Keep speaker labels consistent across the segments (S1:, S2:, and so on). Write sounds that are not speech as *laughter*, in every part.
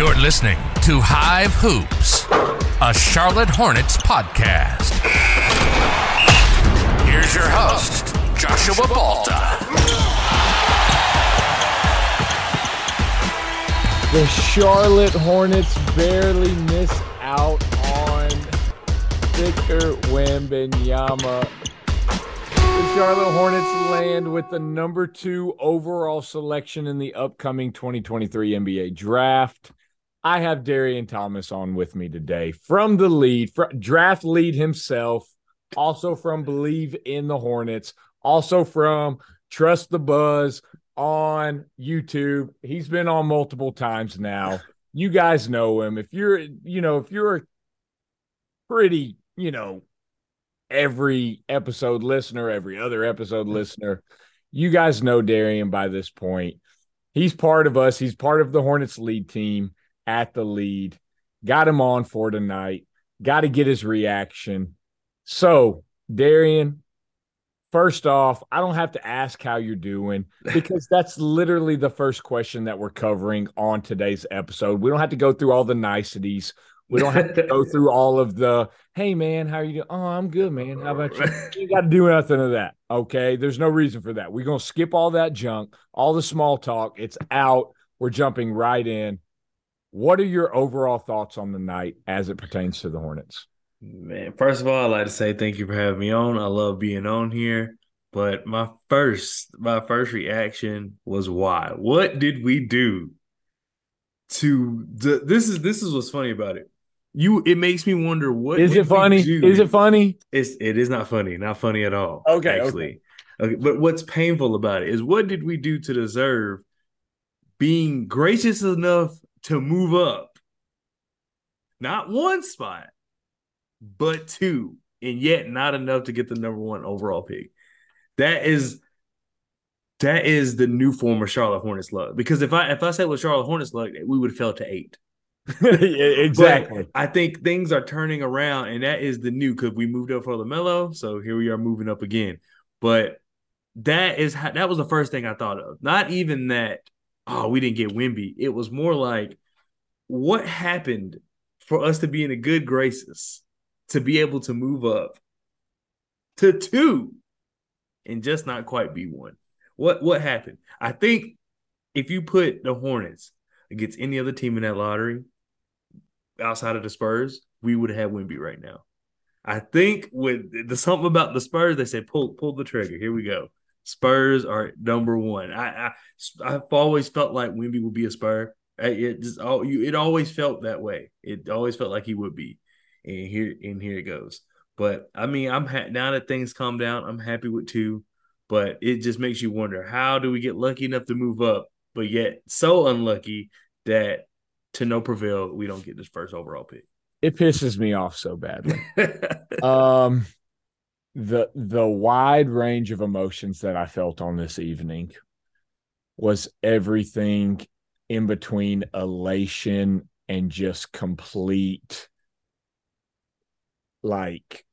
S1: You're listening to Hive Hoops, a Charlotte Hornets podcast. Here's your host, Joshua Balta.
S2: The Charlotte Hornets barely miss out on Victor Wembanyama. The Charlotte Hornets land with the number two overall selection in the upcoming 2023 NBA draft. I have Darian Thomas on with me today from the lead, draft lead himself, also from Believe in the Hornets, also from Trust the Buzz on YouTube. He's been on multiple times now. You guys know him. If you're, you know, if you're a pretty, you know, every episode listener, every other episode listener, you guys know Darian by this point. He's part of us. He's part of the Hornets lead team at the lead. Got him on for tonight. Got to get his reaction. So, Darian, first off, I don't have to ask how you're doing *laughs* because that's literally the first question that we're covering on today's episode. We don't have to go through all the niceties. We don't have to go *laughs* through all of the, hey man, how are you doing? Oh, I'm good, man. How about you? *laughs* You got to do nothing of that. Okay. There's no reason for that. We're going to skip all that junk, all the small talk. It's out. We're jumping right in. What are your overall thoughts on the night as it pertains to the Hornets?
S3: Man, first of all, I'd like to say thank you for having me on. I love being on here. But my first, my first reaction was why? What did we do to the, this is this is what's funny about it. You it makes me wonder what
S2: is it funny? Is it funny?
S3: It's it is not funny, not funny at all.
S2: Okay,
S3: actually. Okay. okay. But what's painful about it is what did we do to deserve being gracious enough to move up? Not one spot, but two, and yet not enough to get the number one overall pick. That is that is the new form of Charlotte Hornets luck. Because if I if I said with Charlotte Hornets luck, we would have fell to eight. *laughs*
S2: exactly.
S3: But I think things are turning around, and that is the new because we moved up for Lamelo, so here we are moving up again. But that is how, that was the first thing I thought of. Not even that. Oh, we didn't get Wemby. It was more like, what happened for us to be in a good graces to be able to move up to two and just not quite be one. What what happened? I think if you put the Hornets against any other team in that lottery outside of the Spurs, we would have Wemby right now. I think with the something about the Spurs, they said pull pull the trigger. Here we go. Spurs are number one. I, I I've always felt like Wemby would be a Spur. It just oh you it always felt that way. It always felt like he would be, and here and here it goes. But I mean, I'm ha- now that things calm down, I'm happy with two. But it just makes you wonder how do we get lucky enough to move up, but yet so unlucky that to no prevail we don't get this first overall pick.
S2: It pisses me off so badly. *laughs* um, the the wide range of emotions that I felt on this evening was everything in between elation and just complete like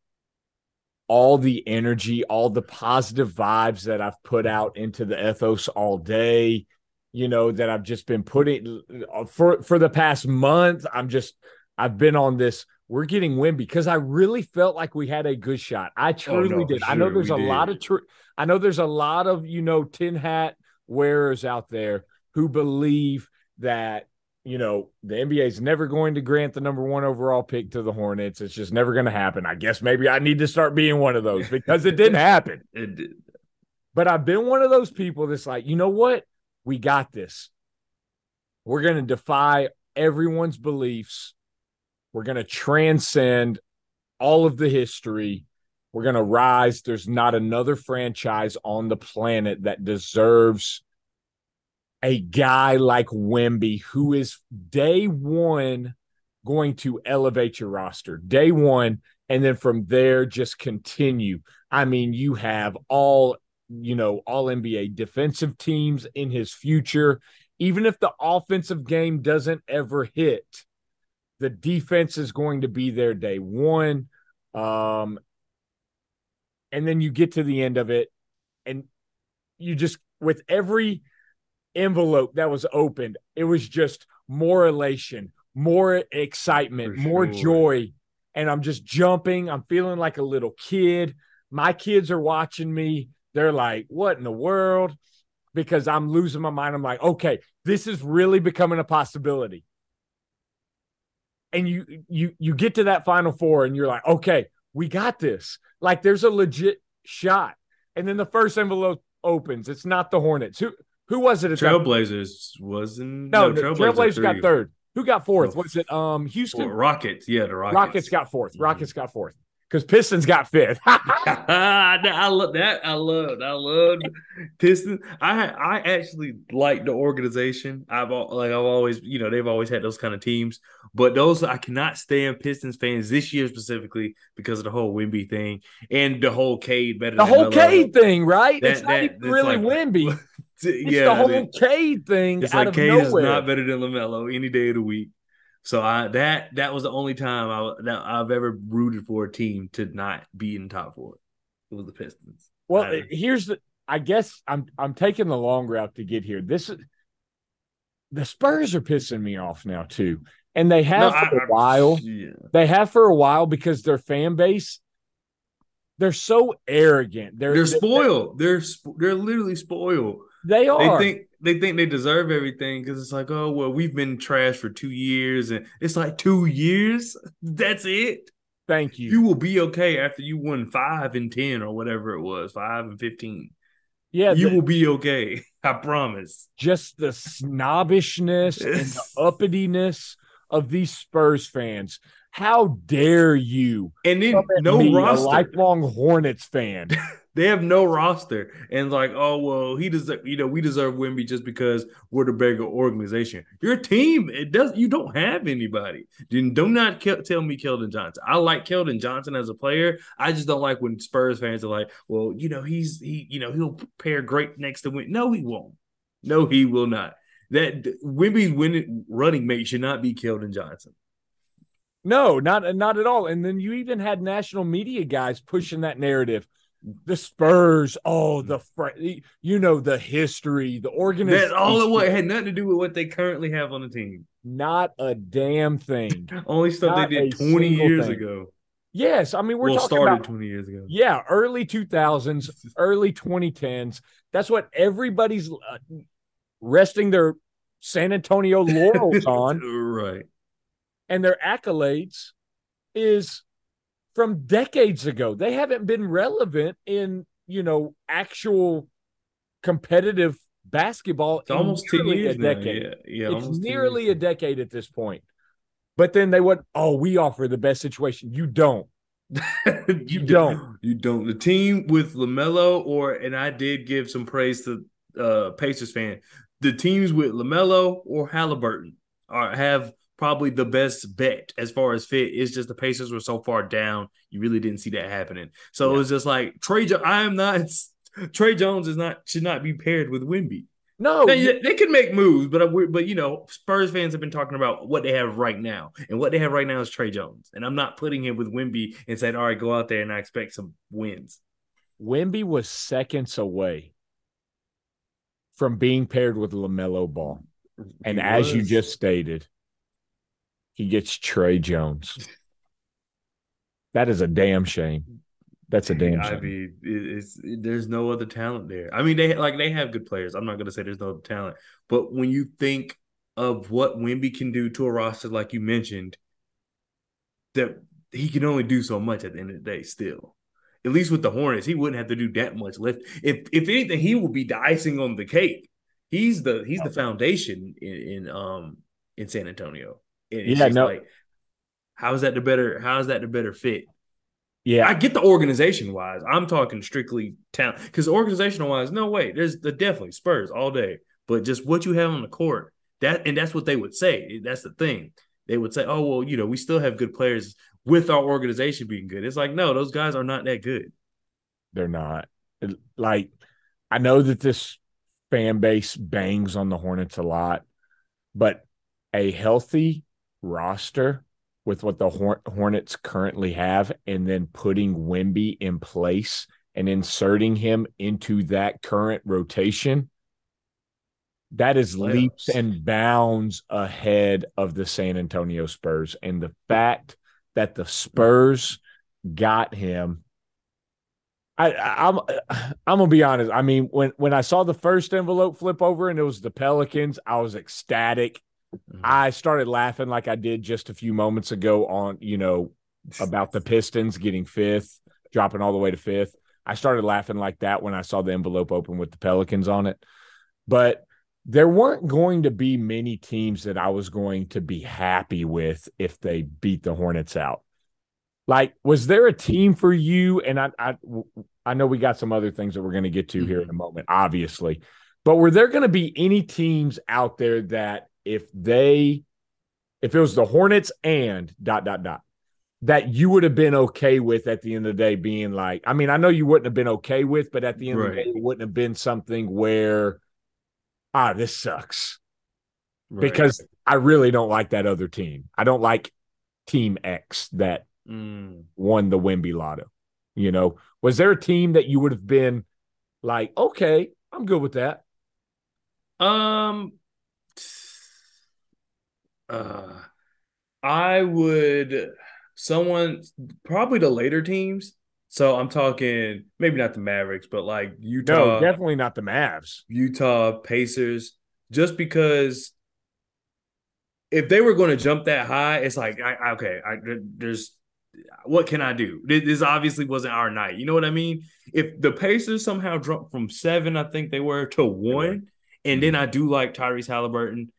S2: all the energy, all the positive vibes that I've put out into the ethos all day, you know, that I've just been putting uh, for for the past month. I'm just I've been on this. We're getting win because I really felt like we had a good shot. I truly oh, no, did. Sure, I know there's a did. lot of tr- I know there's a lot of you know tin hat wearers out there who believe that you know, the NBA is never going to grant the number one overall pick to the Hornets. It's just never going to happen. I guess maybe I need to start being one of those because it didn't *laughs* happen.
S3: it did.
S2: But I've been one of those people that's like, you know what? We got this. We're going to defy everyone's beliefs. We're going to transcend all of the history. We're going to rise. There's not another franchise on the planet that deserves a guy like Wemby who is day one going to elevate your roster, day one, and then from there just continue. I mean, you have all, you know, all NBA defensive teams in his future. Even if the offensive game doesn't ever hit, the defense is going to be there day one. Um, and then you get to the end of it, and you just, with every envelope that was opened, it was just more elation, more excitement,
S3: For
S2: more joy. And I'm just jumping. I'm feeling like a little kid. My kids are watching me. They're like, what in the world? Because I'm losing my mind. I'm like, okay, this is really becoming a possibility. And you you you get to that final four and you're like, okay, we got this. Like there's a legit shot. And then the first envelope opens. It's not the Hornets. Who who was it?
S3: Trailblazers wasn't
S2: No, the Trailblazers got third. Who got fourth?
S3: Oh,
S2: Was it um Houston?
S3: Rockets, yeah, the Rockets.
S2: Rockets got fourth. Rockets got fourth. Because Pistons got fifth. *laughs*
S3: I love that. I love. I love Pistons. I I actually like the organization. I've like I've always you know they've always had those kind of teams, but those I cannot stand Pistons fans this year specifically because of the whole Wemby thing and the whole Cade better.
S2: the whole. Cade thing, right?
S3: That-
S2: it's not even really
S3: like-
S2: Wemby. *laughs* It's
S3: yeah,
S2: the whole
S3: it-
S2: Cade thing
S3: it's
S2: out
S3: like
S2: of
S3: Cade is
S2: nowhere.
S3: not better than Lamelo any day of the week. So I that that was the only time I that I've ever rooted for a team to not be in top four. It was the Pistons.
S2: Well,
S3: I-
S2: here's the. I guess I'm I'm taking the long route to get here. This is the Spurs are pissing me off now too, and they have
S3: No,
S2: for
S3: I-
S2: a while.
S3: Yeah.
S2: They have for a while because their fan base. They're so arrogant. They're
S3: They're spoiled. They're sp- they're literally spoiled.
S2: They are.
S3: They think they think they deserve everything because it's like, oh well, we've been trash for two years, and it's like two years. *laughs* That's it.
S2: Thank you.
S3: You will be okay after you won five and ten or whatever it was, five and fifteen.
S2: yeah,
S3: you
S2: the-
S3: will be okay. *laughs* I promise.
S2: just the snobbishness and the uppityness of these Spurs fans. How dare you?
S3: And then no
S2: me, a lifelong Hornets fan. *laughs*
S3: They have no roster, and like, oh well, he deserve. You know, we deserve Wemby just because we're the bigger organization. Your team, it does. You don't have anybody. Do not Kel- tell me Keldon Johnson. I like Keldon Johnson as a player. I just don't like when Spurs fans are like, well, you know, he's he, you know, he'll pair great next to Win. No, he won't. No, he will not. That Wemby's winning running mate should not be Keldon Johnson.
S2: No, not not at all. And then you even had national media guys pushing that narrative. The Spurs, oh, the fr- you know the history, the organization.
S3: That all it was had nothing to do with what they currently have on the team.
S2: Not a damn thing. *laughs*
S3: Only stuff
S2: Not
S3: they did 20 years
S2: thing.
S3: ago.
S2: Yes, I mean we're
S3: well,
S2: talking
S3: started
S2: about
S3: 20 years ago.
S2: yeah, early 2000s, *laughs* early 2010s. That's what everybody's uh, resting their San Antonio laurels *laughs* on
S3: right.
S2: and their accolades is from decades ago. They haven't been relevant in, you know, actual competitive basketball
S3: It's almost
S2: nearly
S3: years
S2: a
S3: now.
S2: decade.
S3: Yeah, yeah
S2: it's nearly a decade at this point. But then they went, oh, we offer the best situation. You don't. *laughs*
S3: you
S2: don't.
S3: You don't. The team with LaMelo, or, and I did give some praise to uh Pacers fan, the teams with LaMelo or Halliburton are have probably the best bet as far as fit. is just the Pacers were so far down, you really didn't see that happening. So it was just like Trey. I am not. *laughs* Tre Jones is not should not be paired with Wemby.
S2: No,
S3: Now, yeah, they can make moves, but uh, I- but you know, Spurs fans have been talking about what they have right now, and what they have right now is Tre Jones, and I'm not putting him with Wemby and saying, "All right, go out there and I expect some wins."
S2: Wemby was seconds away from being paired with LaMelo Ball. And as you just stated, he gets Tre Jones. That is a damn shame. That's a damn
S3: I mean, it's it- there's no other talent there. I mean, they like they have good players. I'm not going to say there's no other talent, but when you think of what Wemby can do to a roster, like you mentioned, that he can only do so much at the end of the day. Still, at least with the Hornets, he wouldn't have to do that much lift. If if anything, he will be the icing on the cake. He's the he's the foundation in, in um in San Antonio. And it's
S2: Yeah, no-
S3: like, how is that the better? How is that the better fit?
S2: yeah,
S3: I get the organization wise. I'm talking strictly talent because organizational wise, no way. There's the definitely Spurs all day, but just what you have on the court. That and that's what they would say. That's the thing. They would say, "Oh well, you know, we still have good players with our organization being good." It's like, no, those guys are not that good.
S2: they're not. Like, I know that this fan base bangs on the Hornets a lot, but a healthy roster with what the Hornets currently have, and then putting Wemby in place and inserting him into that current rotation That is leaps and bounds ahead of the San Antonio Spurs. And the fact that the Spurs got him. I, I- I'm I'm gonna be honest. I mean, when when I saw the first envelope flip over and it was the Pelicans, I was ecstatic.
S3: Mhm.
S2: I started laughing like I did just a few moments ago on, you know, about the Pistons getting fifth, dropping all the way to fifth. I started laughing like that when I saw the envelope open with the Pelicans on it. But there weren't going to be many teams that I was going to be happy with if they beat the Hornets out. Like, was there a team for you? And I, I, I know we got some other things that we're going to get to here in a moment, obviously. But were there going to be any teams out there that if they, if it was the Hornets and dot dot dot, that you would have been okay with at the end of the day being like, I mean, I know you wouldn't have been okay with, but at the end of the day, it wouldn't have been something where, ah, this sucks
S3: Right.
S2: because I really don't like that other team. I don't like Team X that
S3: Mm.
S2: won the Wemby Lotto. You know, was there a team that you would have been like, okay, I'm good with that?
S3: Um, uh, I would someone probably the later teams. So I'm talking maybe not the Mavericks, but like Utah.
S2: No, definitely not the Mavs.
S3: Utah Pacers, just because if they were going to jump that high, it's like I, okay, I, there's what can I do? This, this obviously wasn't our night. You know what I mean? If the Pacers somehow dropped from seven, I think they were to one, and then I do like Tyrese Halliburton.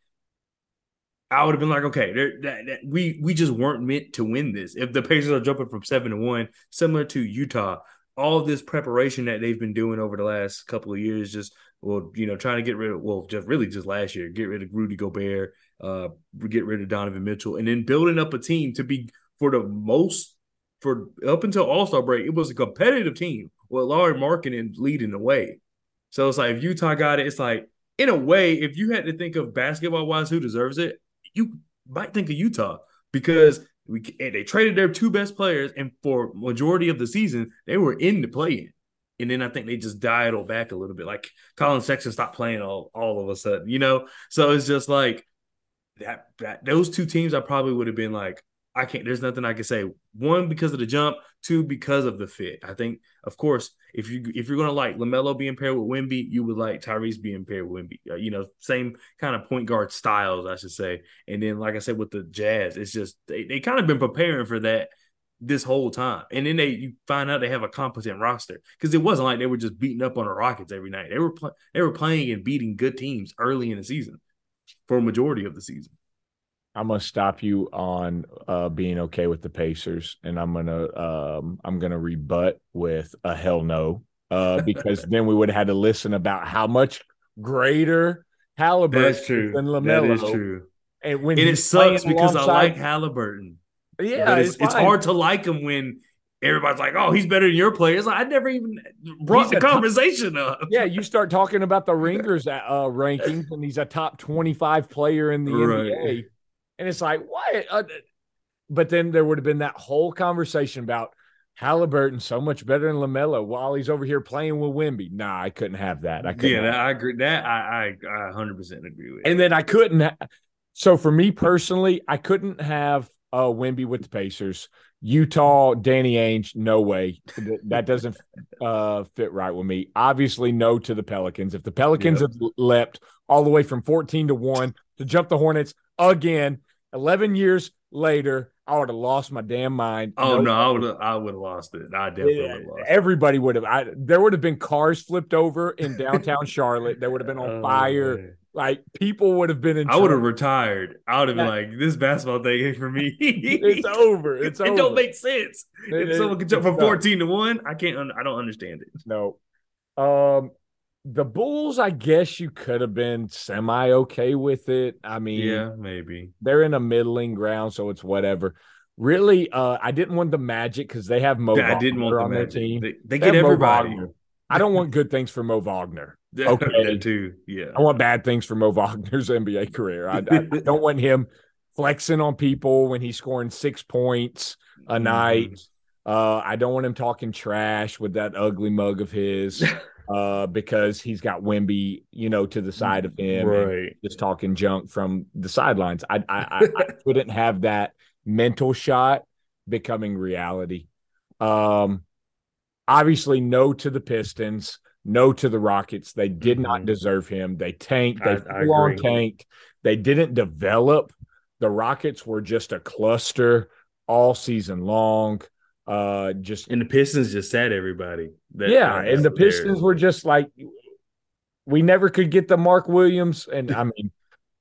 S3: I would have been like, okay, that, that, we we just weren't meant to win this. If the Pacers are jumping from seven to one, similar to Utah, all this preparation that they've been doing over the last couple of years, just well, you know, trying to get rid of well, just really just last year, get rid of Rudy Gobert, uh, get rid of Donovan Mitchell, and then building up a team to be for the most for up until All Star break, it was a competitive team with Lauri Markkanen leading the way. So it's like if Utah got it, it's like in a way, if you had to think of basketball wise who deserves it, you might think of Utah because we they traded their two best players, and for majority of the season they were in the play in. And then I think they just dialed back a little bit. Like Collin Sexton stopped playing all, all of a sudden, you know? So it's just like that, that those two teams I probably would have been like, I can't, there's nothing I can say. One, because of the jump, two, because of the fit. I think, of course, if you if you're gonna like LaMelo being paired with Wemby, you would like Tyrese being paired with Wemby. Uh, you know, same kind of point guard styles, I should say. And then, like I said, with the Jazz, it's just they, they kind of been preparing for that this whole time. And then they you find out they have a competent roster because it wasn't like they were just beating up on the Rockets every night. They were pl- they were playing and beating good teams early in the season for a majority of the season.
S2: I'm gonna stop you on uh, being okay with the Pacers, and I'm gonna um, I'm gonna rebut with a hell no, uh, because then we would have had to listen about how much greater Halliburton
S3: That's true.
S2: than Lamelo.
S3: is true.
S2: And when
S3: And it sucks because I like Halliburton.
S2: yeah,
S3: it's, it's
S2: fine.
S3: hard to like him when everybody's like, "Oh, he's better than your players." Like, I never even brought
S2: He's
S3: the
S2: a top-
S3: conversation up. *laughs*
S2: Yeah, you start talking about the *laughs* Ringers uh, rankings, and he's a top 25 player in the
S3: Right.
S2: NBA, and it's like, why? Uh, but then there would have been that whole conversation about Halliburton so much better than Lamelo while he's over here playing with Wemby. Nah, I couldn't have that. I couldn't.
S3: yeah, I agree. That I I I hundred percent agree with.
S2: and then I couldn't. Ha- so for me personally, I couldn't have uh, Wemby with the Pacers. Utah, Danny Ainge, no way. That doesn't *laughs* uh, fit right with me. Obviously, no to the Pelicans. If the Pelicans
S3: Yep.
S2: had leapt all the way from 14 to 1 to jump the Hornets again, 11 years later, I would have lost my damn mind.
S3: oh no, I would have I would have lost it. I definitely would have lost.
S2: Everybody would have. I, there would have been cars flipped over in downtown *laughs* Charlotte. They would have been on
S3: Oh,
S2: fire.
S3: man.
S2: Like people would have been in.
S3: I would have retired. I would have been like, "This basketball thing ain't for me."
S2: it's over. *laughs* It's
S3: it
S2: over.
S3: don't make sense.
S2: It-
S3: if someone
S2: it-
S3: can jump from fourteen to one, I can't. Un- I don't understand it.
S2: No. Um, the Bulls, I guess you could have been semi okay with it. I mean,
S3: Yeah, maybe.
S2: they're in a middling ground, so it's whatever. Really, uh, I didn't want the Magic because they have Mo
S3: I didn't want
S2: Wagner
S3: the
S2: on their team.
S3: They, they
S2: They
S3: get everybody.
S2: I don't want good things for Mo Wagner. *laughs* Okay.
S3: that too. Yeah.
S2: I want bad things for Mo *laughs* Wagner's NBA career. I, I, *laughs* don't want him flexing on people when he's scoring six points a night.
S3: Mhm.
S2: Uh, I don't want him talking trash with that ugly mug of his. Uh, because he's got Wemby, you know, to the side of him,
S3: Right.
S2: just talking junk from the sidelines. I, I, I, I *laughs* couldn't have that mental shot becoming reality. Um, obviously, no to the Pistons, no to the Rockets. They did not
S3: Mhm.
S2: deserve him. They tanked. They
S3: I- I
S2: full on tanked. They didn't develop. The Rockets were just a cluster all season long. Uh, just
S3: And the Pistons just sat everybody. That-
S2: yeah,
S3: uh,
S2: and the
S3: there.
S2: Pistons were just like we never could get the Mark Williams, and I *laughs* mean,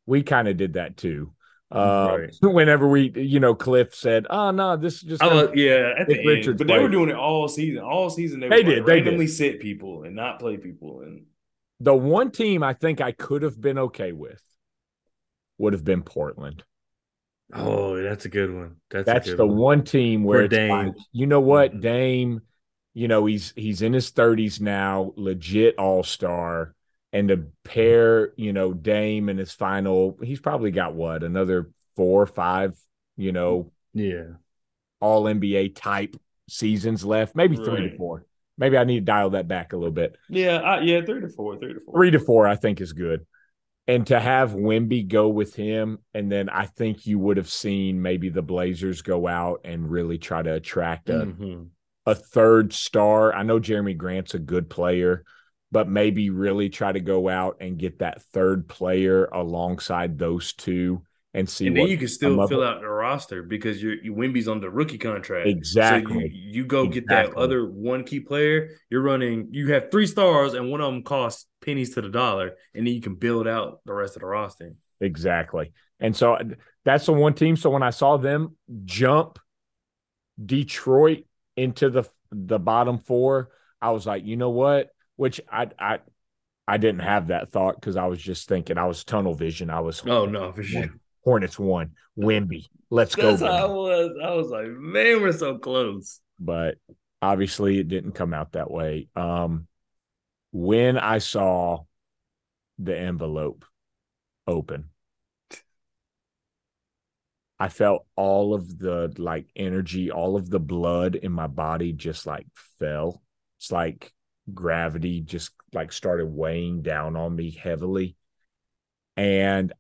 S2: we kind of did that too. Uh,
S3: Right. *laughs*
S2: Whenever we, you know, Cliff said, "Oh no, this is just
S3: was, yeah, at the end. But they were doing it all season. All season they,
S2: They did, they
S3: randomly sit people and not play people. And
S2: the one team I think I could have been okay with would have been Portland.
S3: Oh, that's a good one. That's
S2: That's the
S3: one.
S2: one team where
S3: Dame.
S2: like, you know what,
S3: Mhm.
S2: Dame, you know, he's he's in his 30s now, legit all-star. And to pair, you know, Dame in his final, he's probably got what, another four or five, you know,
S3: Yeah,
S2: all NBA type seasons left, maybe three to four. Maybe I need to dial that back a little bit.
S3: yeah, I, yeah. Three to four, three to four.
S2: Three to four, I think, is good. And to have Wemby go with him, and then I think you would have seen maybe the Blazers go out and really try to attract a,
S3: Mhm.
S2: a third star. I know Jerami Grant's a good player, but maybe really try to go out and get that third player alongside those two and see
S3: And
S2: what
S3: then you can still fill out the roster because you're you Wemby's on the rookie contract. So
S2: Exactly.
S3: you, you go get that other one key player. You're running. You have three stars, and one of them costs pennies to the dollar, and then you can build out the rest of the roster.
S2: Exactly. And so uh, that's the one team. So when I saw them jump Detroit into the the bottom four, I was like, you know what? Which I I I didn't have that thought because I was just thinking I was tunnel vision. I was
S3: Oh no, for sure.
S2: Hornets won. Wemby. Let's go.
S3: That's I was. I was like, man, we're so close.
S2: But obviously it didn't come out that way. Um when I saw the envelope open, I felt all of the like energy, all of the blood in my body just like fell. It's like gravity just like started weighing down on me heavily. And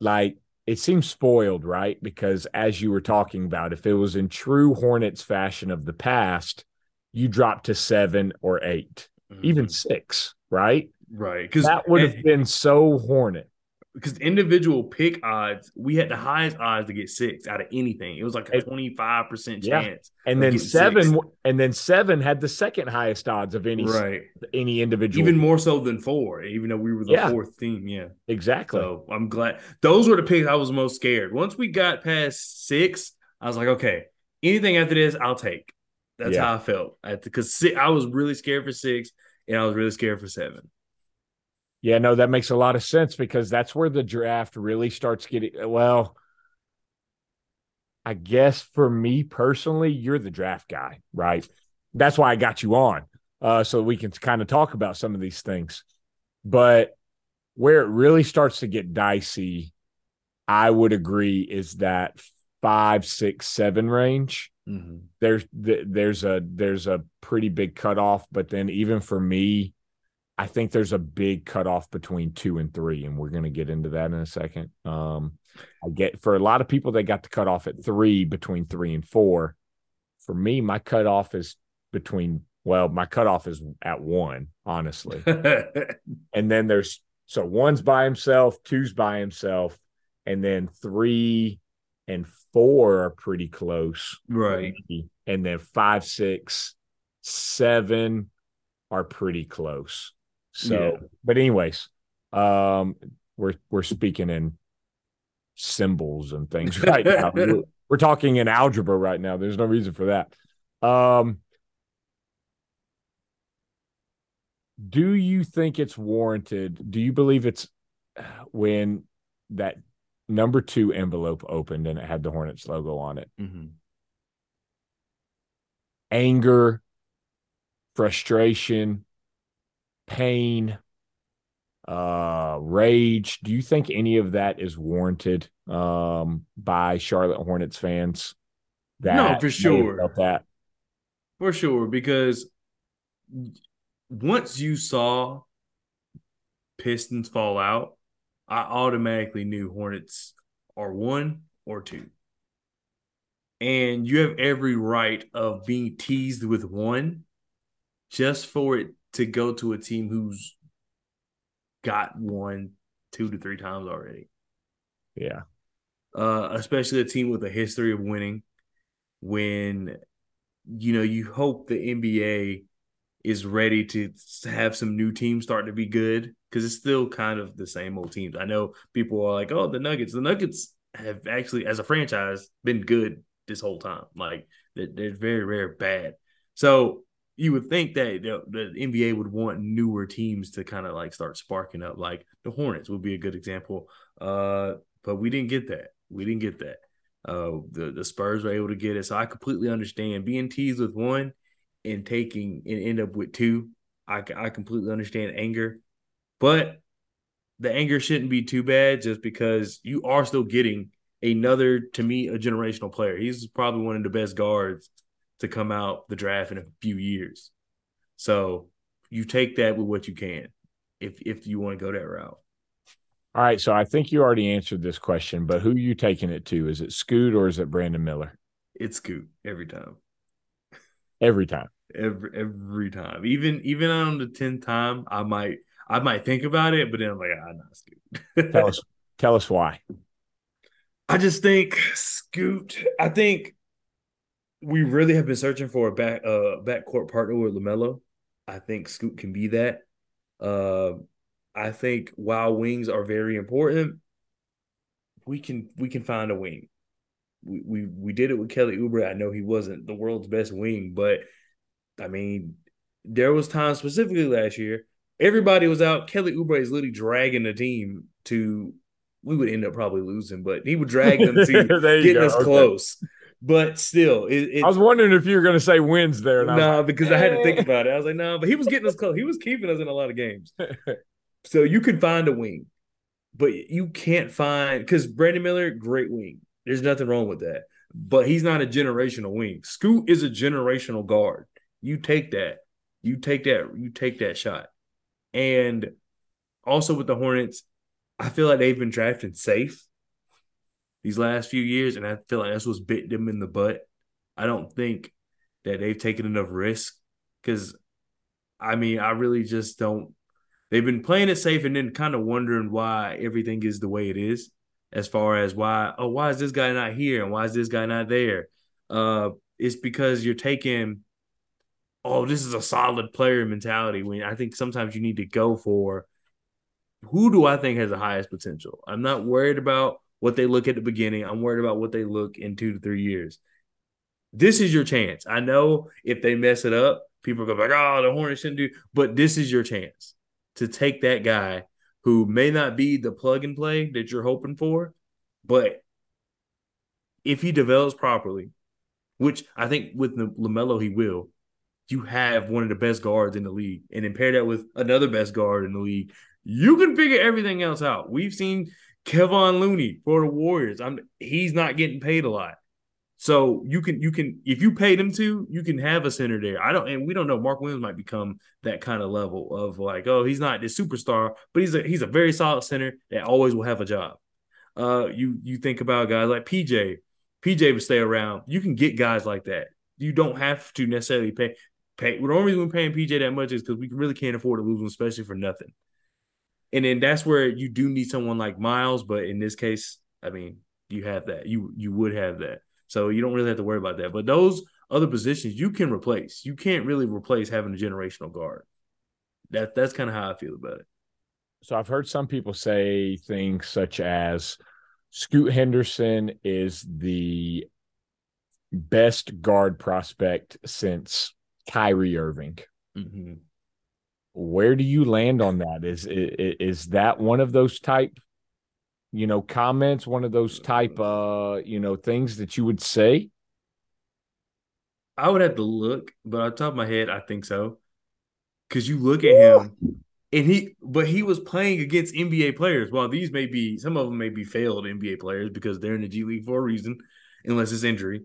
S2: like it seems spoiled, right? Because as you were talking about, if it was in true Hornets fashion of the past, you drop to seven or eight, even mm-hmm. six, right?
S3: right because
S2: That would have been so Hornet.
S3: Because individual pick odds, we had the highest odds to get six out of anything. It was like a twenty five percent
S2: Yeah.
S3: chance.
S2: And then seven,
S3: six.
S2: and then seven had the second highest odds of any
S3: Right,
S2: any individual.
S3: even more so than four, even though we were the
S2: Yeah.
S3: fourth team. Yeah.
S2: exactly.
S3: So I'm glad those were the picks I was most scared. Once we got past six, I was like, okay, anything after this, I'll take. That's
S2: Yeah.
S3: how I felt. Because I was really scared for six, and I was really scared for seven.
S2: Yeah, no, that makes a lot of sense because that's where the draft really starts getting well. I guess for me personally, you're the draft guy, right? That's why I got you on. Uh, so we can kind of talk about some of these things. But where it really starts to get dicey, I would agree, is that five, six, seven range there's there's a there's a pretty big cutoff, but then even for me, I think there's a big cutoff between two and three, and we're gonna get into that in a second. Um, I get for a lot of people they got the cutoff at three between three and four. For me, my cutoff is between well, my cutoff is at one, honestly. *laughs* and then there's so one's by himself, two's by himself, and then three and four are pretty close
S3: right.
S2: and then five, six, seven are pretty close. So,
S3: Yeah.
S2: but anyways, um, we're we're speaking in symbols and things *laughs* right now. we're, we're talking in algebra right now. There's no reason for that. Um, do you think it's warranted? Do you believe it's *sighs* when that number two envelope opened and it had the Hornets logo on it?
S3: Mm-hmm.
S2: anger, frustration, pain, uh, rage. Do you think any of that is warranted um, by Charlotte Hornets fans?
S3: No, for sure.
S2: that.
S3: For sure, because once you saw Pistons fall out, I automatically knew Hornets are one or two. And you have every right of being teased with one just for it to go to a team who's got one two to three times already.
S2: Yeah.
S3: Uh, especially a team with a history of winning when you know you hope the NBA is ready to have some new teams start to be good because it's still kind of the same old teams. I know people are like, "Oh, the Nuggets." The Nuggets have actually, as a franchise, been good this whole time. Like they're, they're very, very bad. So you would think that the, NBA would want newer teams to kind of like start sparking up. Like the Hornets would be a good example. Uh, but we didn't get that. We didn't get that. Uh, the the Spurs were able to get it, so I completely understand being teased with one and taking and end up with two. I I completely understand anger, but the anger shouldn't be too bad just because you are still getting another to me a generational player. He's probably one of the best guards to come out the draft in a few years. So you take that with what you can if if you want to go that route.
S2: All right, so I think you already answered this question, but who are you taking it to? Is it Scoot or is it Brandon Miller?
S3: It's Scoot every time.
S2: Every time.
S3: Every every time. Even even on the tenth time, I might I might think about it, but then I'm like, ah, not Scoot.
S2: tell us tell us why.
S3: I just think Scoot. I think we really have been searching for a back uh backcourt partner with Lamelo. I think Scoot can be that. Uh, I think while wings are very important, we can we can find a wing. We we we did it with Kelly Oubre. I know he wasn't the world's best wing, but I mean, there was time specifically last year. Everybody was out. Kelly Oubre is literally dragging the team to. We would end up probably losing, but he would drag them to *laughs* getting
S2: go.
S3: us
S2: Okay.
S3: close. But still, it, it,
S2: I was wondering if you were going to say wins there. And I was
S3: no,
S2: like,
S3: because I had to think
S2: "Eh."
S3: about it. I was like, no, but he was getting us close. He was keeping us in a lot of games. *laughs* so you can find a wing, but you can't find because Brandon Miller, great wing. There's nothing wrong with that. But he's not a generational wing. Scoot is a generational guard. You take that. You take that. You take that shot. And also with the Hornets, I feel like they've been drafting safe these last few years, and I feel like that's what's bit them in the butt. I don't think that they've taken enough risk because, I mean, I really just don't. They've been playing it safe and then kind of wondering why everything is the way it is, as far as why, oh, why is this guy not here and why is this guy not there? Uh, it's because you're taking, oh, this is a solid player mentality. When I think sometimes you need to go for who do I think has the highest potential. I'm not worried about what they look at the beginning. I'm worried about what they look in two to three years. This is your chance. I know if they mess it up, people go like, oh, the Hornets shouldn't do, but this is your chance to take that guy who may not be the plug and play that you're hoping for, but if he develops properly, which I think with Lamelo he will, you have one of the best guards in the league, and then pair that with another best guard in the league, you can figure everything else out. We've seen Kevon Looney for the Warriors. I'm he's not getting paid a lot. So you can you can if you paid him to, you can have a center there. I don't and we don't know. Mark Williams might become that kind of level of like, oh, he's not this superstar, but he's a he's a very solid center that always will have a job. Uh you you think about guys like PJ. PJ would stay around. You can get guys like that. You don't have to necessarily pay pay. The only reason we're paying PJ that much is because we really can't afford to lose him, especially for nothing. And then that's where you do need someone like Miles, but in this case, I mean, you have that. You you would have that. So you don't really have to worry about that. But those other positions you can replace. You can't really replace having a generational guard. That that's kind of how I feel about it.
S2: So I've heard some people say things such as Scoot Henderson is the best guard prospect since Kyrie Irving.
S3: Mm-hmm.
S2: Where do you land on that? Is is, is that one of those type, you know, comments? One of those type, uh, you know, things that you would say?
S3: I would have to look, but on top of my head, I think so. Because you look at him, and he, but he was playing against NBA players. While these may be, some of them may be failed NBA players because they're in the G League for a reason, unless it's injury.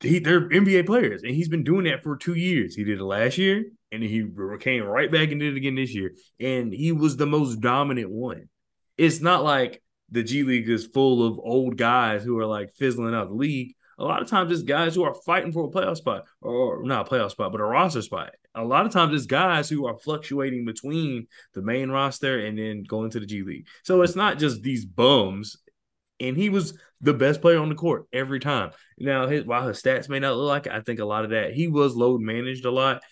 S3: he, they're NBA players, and he's been doing that for two years. He did it last year, and he came right back and did it again this year. And he was the most dominant one. It's not like the G League is full of old guys who are like fizzling out the league. A lot of times it's guys who are fighting for a playoff spot, or not a playoff spot, but a roster spot. A lot of times it's guys who are fluctuating between the main roster and then going to the G League. So it's not just these bums. And he was the best player on the court every time. Now, his, while his stats may not look like it, I think a lot of that he was load managed a lot.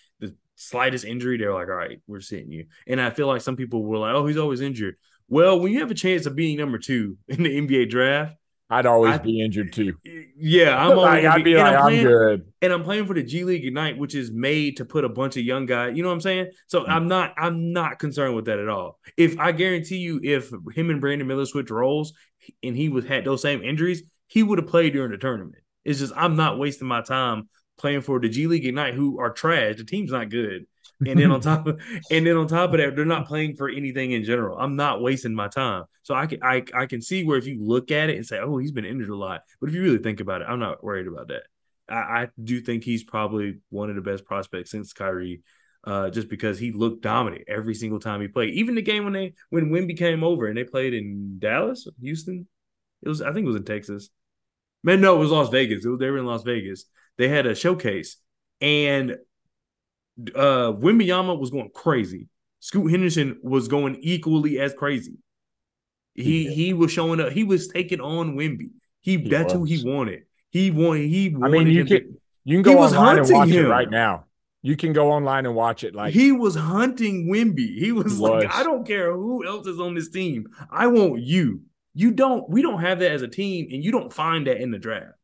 S3: Slightest injury, they're like, all right, we're sitting you. And I feel like some people were like, oh, he's always injured. Well, when you have a chance of being number two *laughs* in the NBA draft,
S2: I'd always I, be injured too. *laughs*
S3: Yeah, I'm *laughs*
S2: like, I'd be, be like, I'm, playing, I'm, good.
S3: And I'm playing for the G League Ignite, which is made to put a bunch of young guys. You know what I'm saying? So mm-hmm. I'm not, I'm not concerned with that at all. If I guarantee you, if him and Brandon Miller switch roles and he was had those same injuries, he would have played during the tournament. It's just I'm not wasting my time playing for the G League Ignite, who are trash. The team's not good. And then on *laughs* top of and then on top of that, they're not playing for anything in general. I'm not wasting my time. So I can I I can see where if you look at it and say, oh, he's been injured a lot. But if you really think about it, I'm not worried about that. I, I do think he's probably one of the best prospects since Kyrie. Uh, just because he looked dominant every single time he played. Even the game when they when Wemby came over and they played in Dallas, Houston, it was I think it was in Texas. Man, no, it was Las Vegas. It Was, they were in Las Vegas. They had a showcase, and uh Wembanyama was going crazy. Scoot Henderson was going equally as crazy. He yeah. he was showing up. He was taking on Wemby. He, he that's was. who he wanted. He wanted. He. Wanted
S2: I mean, you can to, you can go online and watch him. it right now. You can go online and watch it. Like
S3: he was hunting Wemby. He was, he like, I don't care who else is on this team. I want you. You don't. We don't have that as a team, and you don't find that in the draft.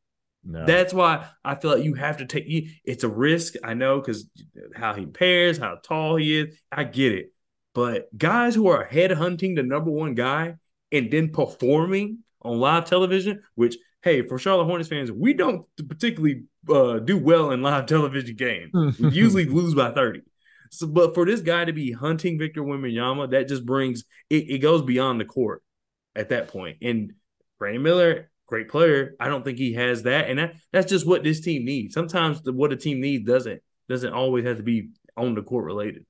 S3: No. That's why I feel like you have to take. It's a risk, I know, because how he pairs, how tall he is, I get it. But guys who are head hunting the number one guy and then performing on live television, which hey, for Charlotte Hornets fans, we don't particularly uh, do well in live *laughs* television games. we *laughs* usually lose by thirty. So, but for this guy to be hunting Victor Wembanyama, that just brings it, it goes beyond the court at that point. And Brandon Miller great player. I don't think he has that, and that, that's just what this team needs. Sometimes the, what a team needs doesn't doesn't always have to be on the court related.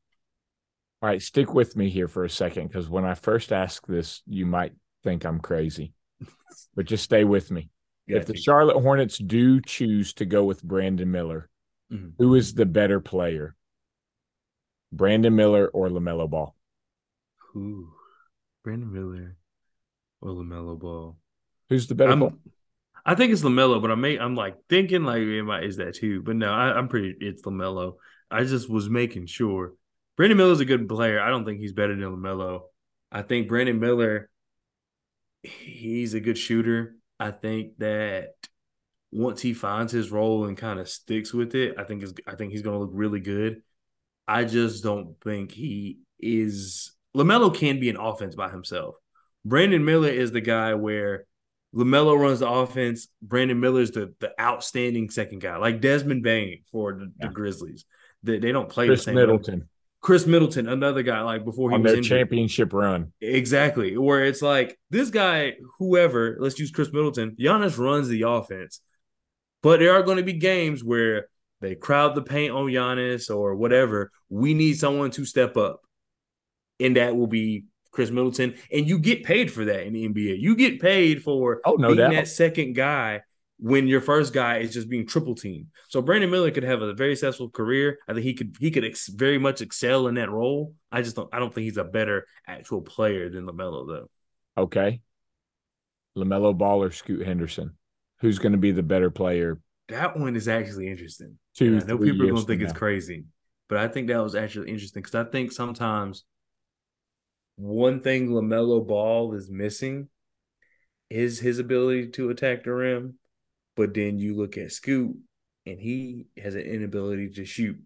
S2: All right, stick with me here for a second because when I first ask this, you might think I'm crazy, *laughs* but just stay with me. if the Charlotte Hornets do choose to go with Brandon Miller, mm-hmm. who is the better player, Brandon Miller or LaMelo Ball?
S3: Ooh, Brandon Miller or LaMelo Ball?
S2: Who's the better? I'm,
S3: I think it's Lamelo, but I may I'm like thinking like is that too? But no, I, am pretty it's Lamelo. I just was making sure. Brandon Miller's a good player. I don't think he's better than Lamelo. I think Brandon Miller, he's a good shooter. I think that once he finds his role and kind of sticks with it, I think is I think he's going to look really good. I just don't think he is. Lamelo can be an offense by himself. Brandon Miller is the guy where LaMelo runs the offense. Brandon Miller's the the outstanding second guy, like Desmond Bane for the, yeah. the Grizzlies. They, they don't play
S2: Khris
S3: the same
S2: Middleton. Way.
S3: Khris Middleton, another guy, like before he
S2: on
S3: was
S2: their
S3: injured.
S2: championship run.
S3: Exactly. Where it's like this guy, whoever, let's use Khris Middleton. Giannis runs the offense. But there are going to be games where they crowd the paint on Giannis or whatever. We need someone to step up. And that will be Khris Middleton, and you get paid for that in the NBA. You get paid for
S2: oh, no
S3: being
S2: doubt.
S3: that second guy when your first guy is just being triple teamed. So Brandon Miller could have a very successful career. I think he could he could ex- very much excel in that role. I just don't I don't think he's a better actual player than Lamelo though.
S2: Okay, Lamelo Ball or Scoot Henderson, who's going to be the better player?
S3: That one is actually interesting.
S2: Two,
S3: I know people are going to think it's crazy, but I think that was actually interesting because I think sometimes one thing LaMelo Ball is missing is his ability to attack the rim. But then you look at Scoot, and he has an inability to shoot.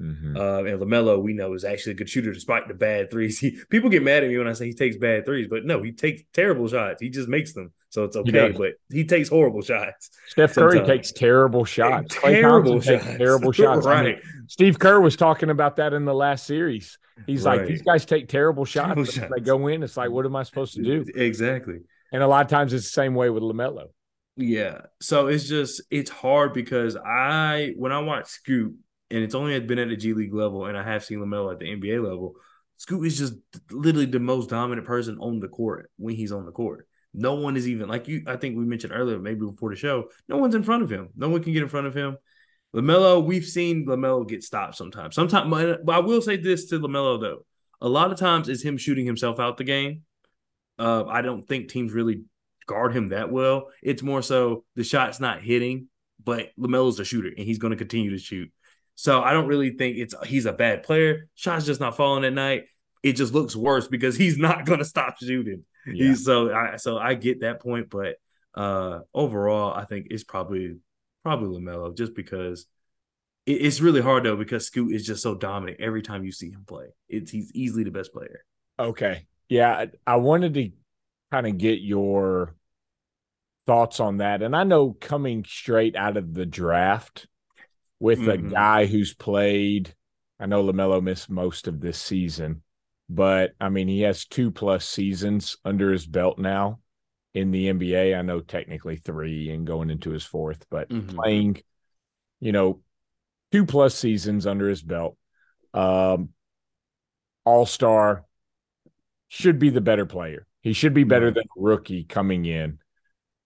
S3: Mm-hmm. Uh, and Lamelo, we know, is actually a good shooter despite the bad threes. *laughs* He, people get mad at me when I say he takes bad threes, but no, he takes terrible shots. He just makes them, so it's okay. He but he takes horrible shots.
S2: Steph Curry sometimes. takes terrible shots. *laughs*
S3: Terrible shots.
S2: terrible *laughs* shots. right. I mean, Steve Kerr was talking about that in the last series. He's right. like, these guys take terrible shots. Terrible shots. They go in. It's like, what am I supposed to do?
S3: Exactly.
S2: And a lot of times it's the same way with Lamelo.
S3: Yeah. So it's just it's hard because I when I watch Scoot and it's only been at the G League level and I have seen LaMelo at the NBA level, Scoot is just literally the most dominant person on the court when he's on the court. No one is even like you. I think we mentioned earlier, maybe before the show. No one's in front of him. No one can get in front of him. LaMelo, we've seen LaMelo get stopped sometimes. Sometimes, but I will say this to LaMelo though: a lot of times it's him shooting himself out the game. Uh, I don't think teams really guard him that well. It's more so the shot's not hitting, but LaMelo's a shooter and he's going to continue to shoot. So I don't really think it's he's a bad player. Shot's just not falling at night. It just looks worse because *laughs* he's not going to stop shooting. Yeah. He's so I so I get that point, but uh overall I think it's probably probably Lamelo just because it, it's really hard though because Scoot is just so dominant every time you see him play. It's he's easily the best player.
S2: Okay, yeah, I wanted to kind of get your thoughts on that, and I know coming straight out of the draft with mm-hmm. a guy who's played. I know Lamelo missed most of this season, but I mean, he has two plus seasons under his belt now in the NBA. I know technically three and going into his fourth, but mm-hmm. playing, you know, two plus seasons under his belt. Um, All star should be the better player. He should be better than rookie coming in.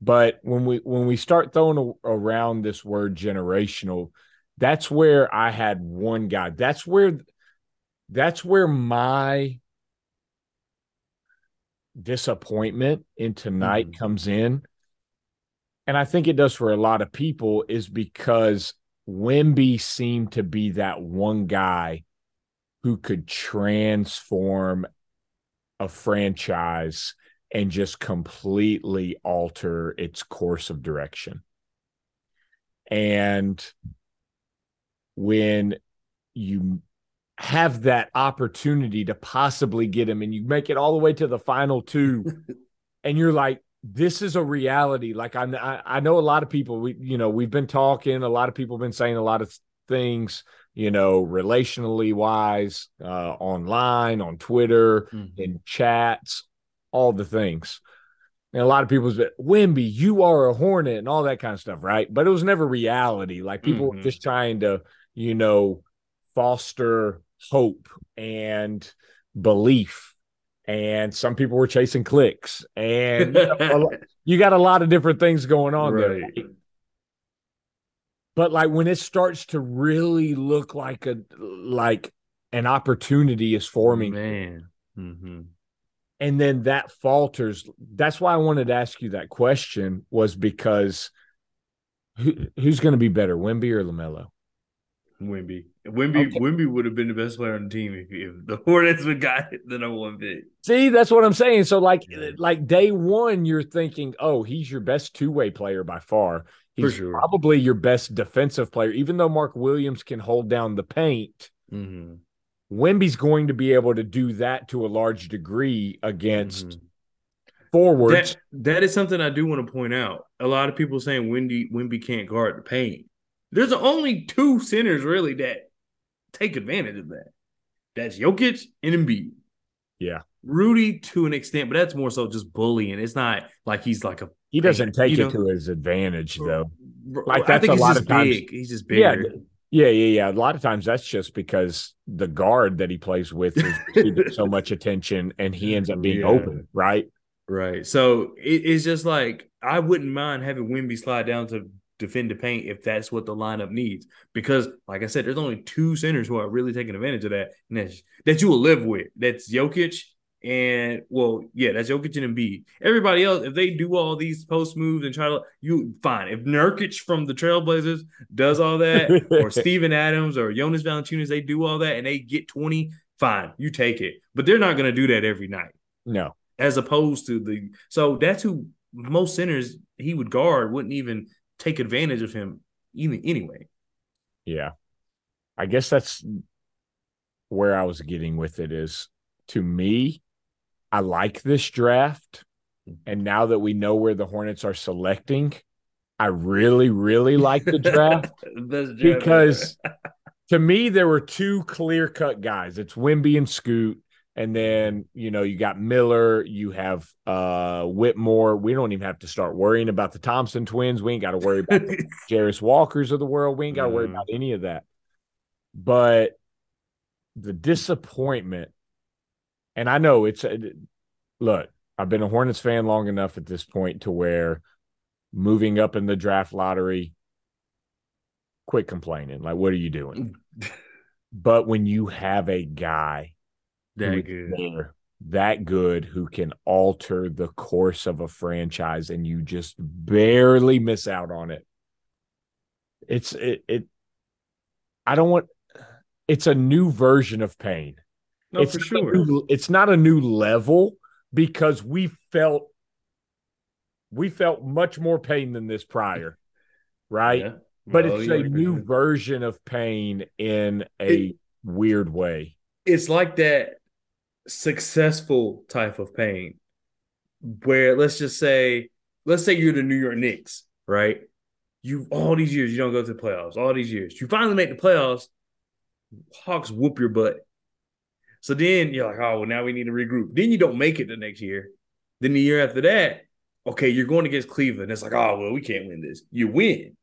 S2: But when we when we start throwing a, around this word generational, that's where I had one guy. That's where that's where my disappointment in tonight mm-hmm. comes in. And I think it does for a lot of people is because Wemby seemed to be that one guy who could transform a franchise and just completely alter its course of direction. And when you have that opportunity to possibly get him and you make it all the way to the final two *laughs* and you're like this is a reality like I'm, I, I know a lot of people we you know we've been talking a lot of people have been saying a lot of things you know relationally wise uh online on twitter mm-hmm. in chats all the things and a lot of people said wemby you are a hornet and all that kind of stuff right but it was never reality like people mm-hmm. were just trying to you know foster hope and belief. And some people were chasing clicks. And you, know, *laughs* you got a lot of different things going on right. there but like when it starts to really look like a like an opportunity is forming
S3: man. Mm-hmm.
S2: and then that falters. That's why i wanted to ask you that question was because who, who's going to be better wemby or lamelo
S3: Wemby. Wemby okay. Wemby would have been the best player on the team if, if the *laughs* Hornets would got *laughs* the number one pick.
S2: See, that's what I'm saying. So like like day one, you're thinking, oh, he's your best two way player by far. He's sure. probably your best defensive player, even though Mark Williams can hold down the paint. Mm-hmm. Wemby's going to be able to do that to a large degree against mm-hmm. forwards.
S3: That, that is something I do want to point out. A lot of people saying Wemby Wemby can't guard the paint. There's only two centers really that take advantage of that. That's Jokic and Embiid.
S2: Yeah.
S3: Rudy to an extent, but that's more so just bullying. It's not like he's like a
S2: he doesn't take it know? to his advantage though. Like that's a lot of times.
S3: Big. He's just bigger.
S2: Yeah, yeah, yeah, yeah. A lot of times that's just because the guard that he plays with is receiving so much *laughs* attention and he ends up being yeah. open, right?
S3: Right. So it, it's just like I wouldn't mind having Wemby slide down to defend the paint if that's what the lineup needs. Because, like I said, there's only two centers who are really taking advantage of that, and that's, that you will live with. That's Jokic and well, yeah, that's Jokic and Embiid. Everybody else, if they do all these post moves and try to, you fine. If Nurkic from the Trailblazers does all that, *laughs* or Steven Adams or Jonas Valanciunas, they do all that and they get 20, fine, you take it. But they're not going to do that every night.
S2: No.
S3: As opposed to the, so that's who most centers he would guard wouldn't even take advantage of him even anyway.
S2: Yeah. I guess that's where I was getting with it is to me, I like this draft. Mm-hmm. And now that we know where the Hornets are selecting, I really, really like the draft, *laughs* draft because to me, there were two clear cut guys. It's Wemby and Scoot. And then, you know, you got Miller, you have uh Whitmore. We don't even have to start worrying about the Thompson twins. We ain't got to worry about *laughs* Jarace Walkers of the world. We ain't got to worry
S3: Mm.
S2: about any of that. But the disappointment, and I know it's look, I've been a Hornets fan long enough at this point to where moving up in the draft lottery, quit complaining. Like, what are you doing? *laughs* but when you have a guy
S3: that good.
S2: that good who can alter the course of a franchise and you just barely miss out on it. It's it it I don't want it's a new version of pain.
S3: No,
S2: it's
S3: for
S2: not a
S3: sure.
S2: new- it's not a new level because we felt we felt much more pain than this prior, right?
S3: Yeah.
S2: But
S3: Well,
S2: it's a new version of pain in a
S3: It-
S2: weird way.
S3: It's like that successful type of pain where let's just say, let's say you're the New York Knicks, right? You all these years you don't go to the playoffs. All these years you finally make the playoffs. Hawks whoop your butt. So then you're like, oh, well, now we need to regroup. Then you don't make it the next year. Then the year after that, okay, you're going against Cleveland. It's like, oh, well, we can't win this. You win.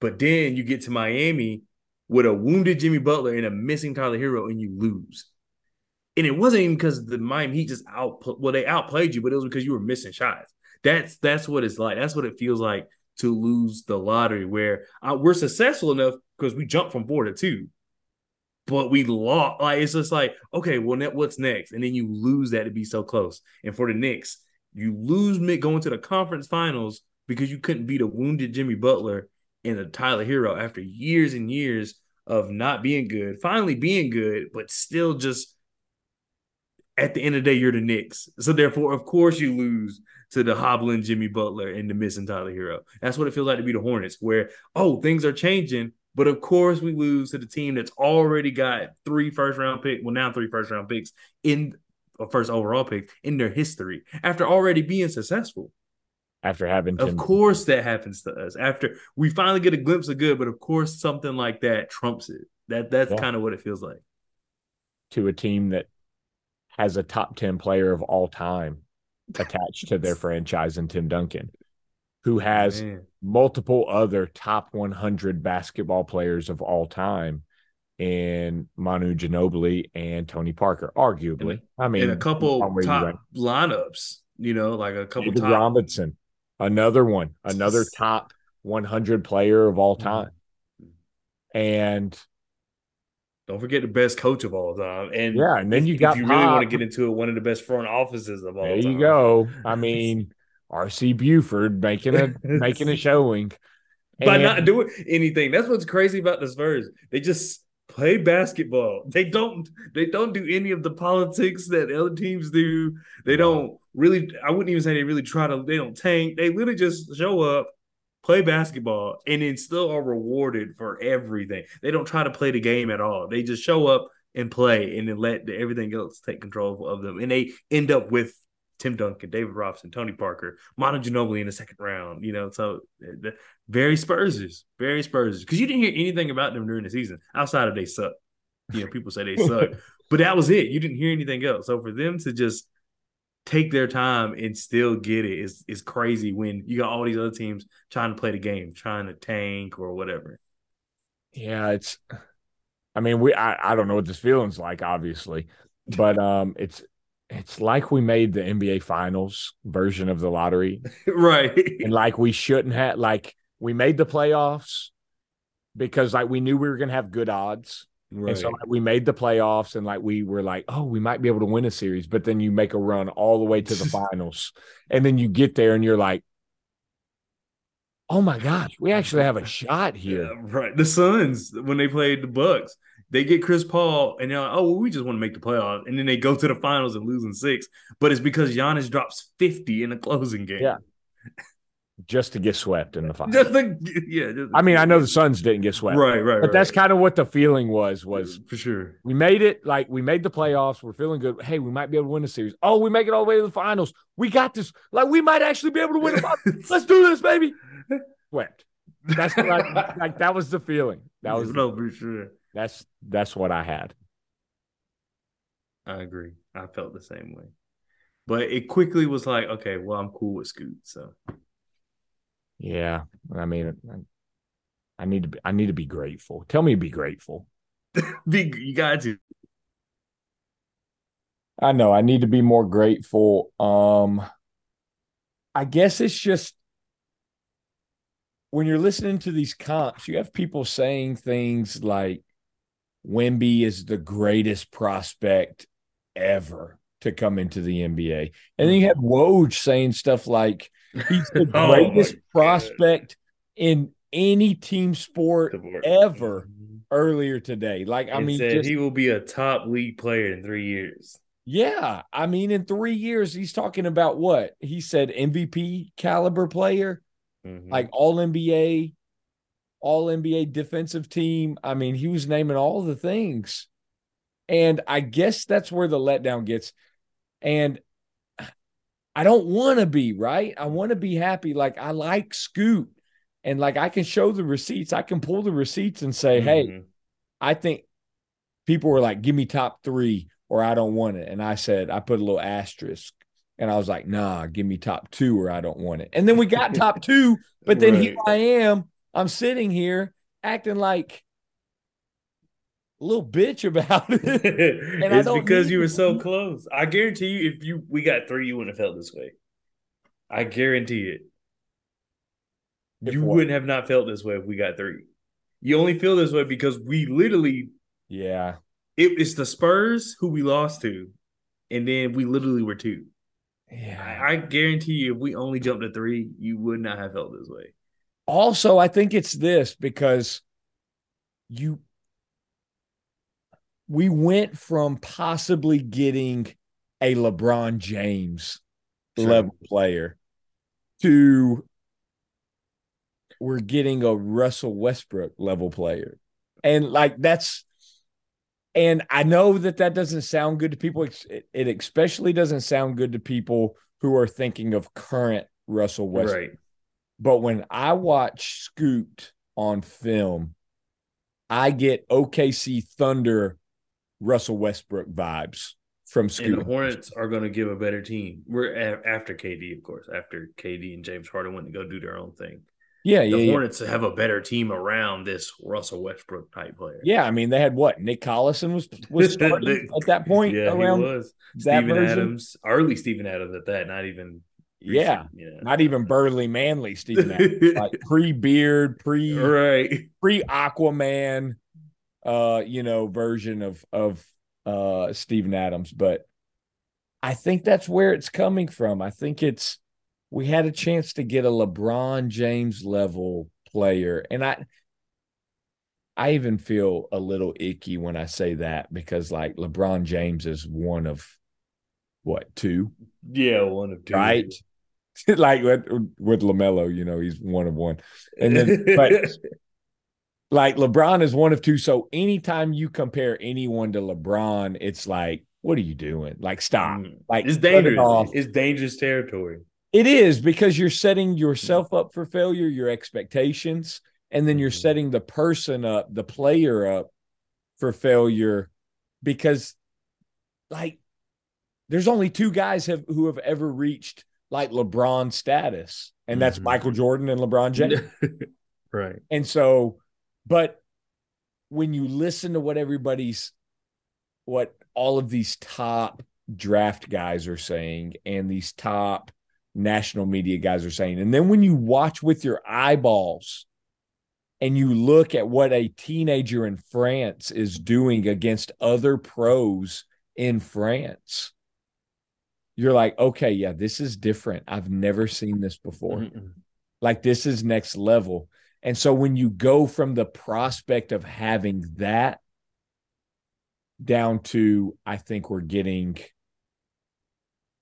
S3: But then you get to Miami with a wounded Jimmy Butler and a missing Tyler Herro, and you lose. And it wasn't even because the Miami Heat just out well, they outplayed you, but it was because you were missing shots. That's that's what it's like. That's what it feels like to lose the lottery, where uh, we're successful enough because we jumped from four to two, but we lost. Like it's just like okay, well, ne- what's next? And then you lose that to be so close. And for the Knicks, you lose mid going to the conference finals because you couldn't beat a wounded Jimmy Butler and a Tyler Herro after years and years of not being good, finally being good, but still just at the end of the day, you're the Knicks. So therefore, of course, you lose to the hobbling Jimmy Butler and the missing Tyler Herro. That's what it feels like to be the Hornets, where oh, things are changing, but of course we lose to the team that's already got three first round pick, well now three first round picks in or first overall picks in their history after already being successful.
S2: After having
S3: Of course, that happens to us after we finally get a glimpse of good, but of course, something like that trumps it. That that's
S2: Yeah.
S3: kind of what it feels like.
S2: to a team that has a top 10 player of all time attached to their franchise in Tim Duncan, who has
S3: Man.
S2: multiple other top 100 basketball players of all time in Manu Ginobili and Tony Parker, arguably. I mean,
S3: and a couple top
S2: rank.
S3: lineups, you know, like a couple
S2: David
S3: top.
S2: Robinson, another one, another *laughs* top 100 player of all time. Mm. And
S3: Don't forget the best coach of all time. And
S2: Yeah, and then you
S3: if
S2: got if
S3: you really want to get into it, one of the best front offices of all time.
S2: there
S3: time.
S2: you go. *laughs* I mean, RC Buford making a making a showing.
S3: by not doing anything. That's what's crazy about the Spurs. They just play basketball. They don't. They don't do any of the politics that other teams do. They don't really. I wouldn't even say they really try to. They don't tank. They literally just show up, play basketball, and then still are rewarded for everything. They don't try to play the game at all. They just show up and play, and then let the, everything else take control of them. And they end up with. Tim Duncan, David Robinson, Tony Parker, Manu Ginobili in the second round. You know, so eh, the, very Spursers, very Spursers. Because you didn't hear anything about them during the season outside of they suck. You know, people say they suck, *laughs* but that was it. You didn't hear anything else. So for them to just take their time and still get it. is is crazy. When you got all these other teams trying to play the game, trying to tank or whatever.
S2: Yeah, it's. I mean, we. I, I don't know what this feeling's like, obviously, but um, it's it's like we made the NBA Finals version of the lottery, *laughs*
S3: right.
S2: and like we shouldn't have. Like we made the playoffs because like we knew we were gonna have good odds, and so like, we made the playoffs, and like we were like, oh, we might be able to win a series, but then you make a run all the way to the *laughs* finals, and then you get there, and you're like. Oh my gosh, we actually have a *laughs* shot here.
S3: Yeah, right. The Suns, when they played the Bucks, they get Chris Paul and they're like, oh, well, we just want to make the playoffs. And then they go to the finals and lose in six. But it's because Giannis drops 50 in the closing game.
S2: Yeah. Just to get swept in the finals.
S3: Just like, yeah. just-
S2: I mean, I know the Suns didn't get swept,
S3: Right, right.
S2: but that's kind of what the feeling was. Was
S3: for sure.
S2: we made it? Like we made the playoffs. We're feeling good. Hey, we might be able to win the series. Oh, we make it all the way to the finals. We got this. Like we might actually be able to win the. *laughs* Let's do this, baby. Swept. That's like, like that was the feeling. That *laughs* was
S3: no, for sure.
S2: that's that's what I had.
S3: I agree. I felt the same way. But it quickly was like, okay, well, I'm cool with Scoot. So
S2: Yeah, I mean, I, need to be, I need to be grateful. Tell me to be grateful. *laughs*
S3: Be, you got to.
S2: I know I need to be more grateful. Um, I guess it's just when you're listening to these comps, you have people saying things like Wemby is the greatest prospect ever to come into the NBA. And then you have Woj saying stuff like he's the *laughs*
S3: Oh
S2: greatest prospect in any team sport ever earlier today. Like, I
S3: And
S2: mean,
S3: said
S2: just,
S3: he will be a top league player in three years.
S2: yeah. I mean, in three years, he's talking about what? He said MVP caliber player,
S3: Mhm.
S2: like all NBA, all NBA defensive team. I mean, he was naming all the things. And I guess that's where the letdown gets. And I don't want to be, right? I want to be happy. Like, I like Scoot. And like, I can show the receipts. I can pull the receipts and say, hey,
S3: Mhm.
S2: I think people were like, give me top three or I don't want it. And I said, I put a little asterisk and I was like, nah, give me top two or I don't want it. And then we got top two, but then here I am. I'm sitting here acting like little bitch about it. *laughs* I
S3: it's because you were so close. I guarantee you, if you we got three, you wouldn't have felt this way. I guarantee it.
S2: If
S3: you
S2: what?
S3: wouldn't have not felt this way if we got three. You only feel this way because we literally
S2: yeah.
S3: it, it's the Spurs who we lost to, and then we literally were two.
S2: Yeah.
S3: I, I guarantee you, if we only jumped to three, you would not have felt this way.
S2: also, I think it's this because you we went from possibly getting a LeBron James
S3: Sure.
S2: level player to we're getting a Russell Westbrook level player. And like that's and I know that that doesn't sound good to people it, it especially doesn't sound good to people who are thinking of current Russell Westbrook.
S3: Right.
S2: But when I watch Scoot on film, I get OKC Thunder Russell Westbrook vibes from
S3: And the Hornets are going to give a better team. We're a- after KD, of course, after KD and James Harden went to go do their own thing.
S2: yeah,
S3: The
S2: yeah, yeah.
S3: Hornets have a better team around this Russell Westbrook type player.
S2: Yeah, I mean they had what Nick Collison was was *laughs* starting at that point
S3: yeah,
S2: around
S3: he was.
S2: that
S3: Steven
S2: version.
S3: Adams, early Steven Adams at that, not even.
S2: Yeah,
S3: recent, yeah.
S2: not even Burley Manley, Steven Adams, *laughs* like pre beard, pre
S3: right.
S2: pre Aquaman, uh, you know, version of of uh Steven Adams. But I think that's where it's coming from. I think it's we had a chance to get a LeBron James level player, and I I even feel a little icky when I say that because like LeBron James is one of what two,
S3: Yeah, one of two.
S2: right? *laughs* like with, with Lamelo, you know, he's one of one, and then but *laughs* like LeBron is one of two. So anytime you compare anyone to LeBron, it's like, what are you doing? Like, stop.
S3: Mm.
S2: Like,
S3: it's
S2: it
S3: dangerous.
S2: off.
S3: It's dangerous territory.
S2: It is because you're setting yourself up for failure, your expectations, and then you're
S3: Mhm.
S2: setting the person up, the player up for failure because, like, there's only two guys have, who have ever reached like LeBron status, and that's
S3: Mhm.
S2: Michael Jordan and LeBron James. *laughs*
S3: right.
S2: And so, but when you listen to what everybody's, what all of these top draft guys are saying and these top national media guys are saying, and then when you watch with your eyeballs and you look at what a teenager in France is doing against other pros in France, you're like, okay, yeah, this is different. I've never seen this before.
S3: Mm-mm.
S2: Like this is next level. And so when you go from the prospect of having that down to, I think we're getting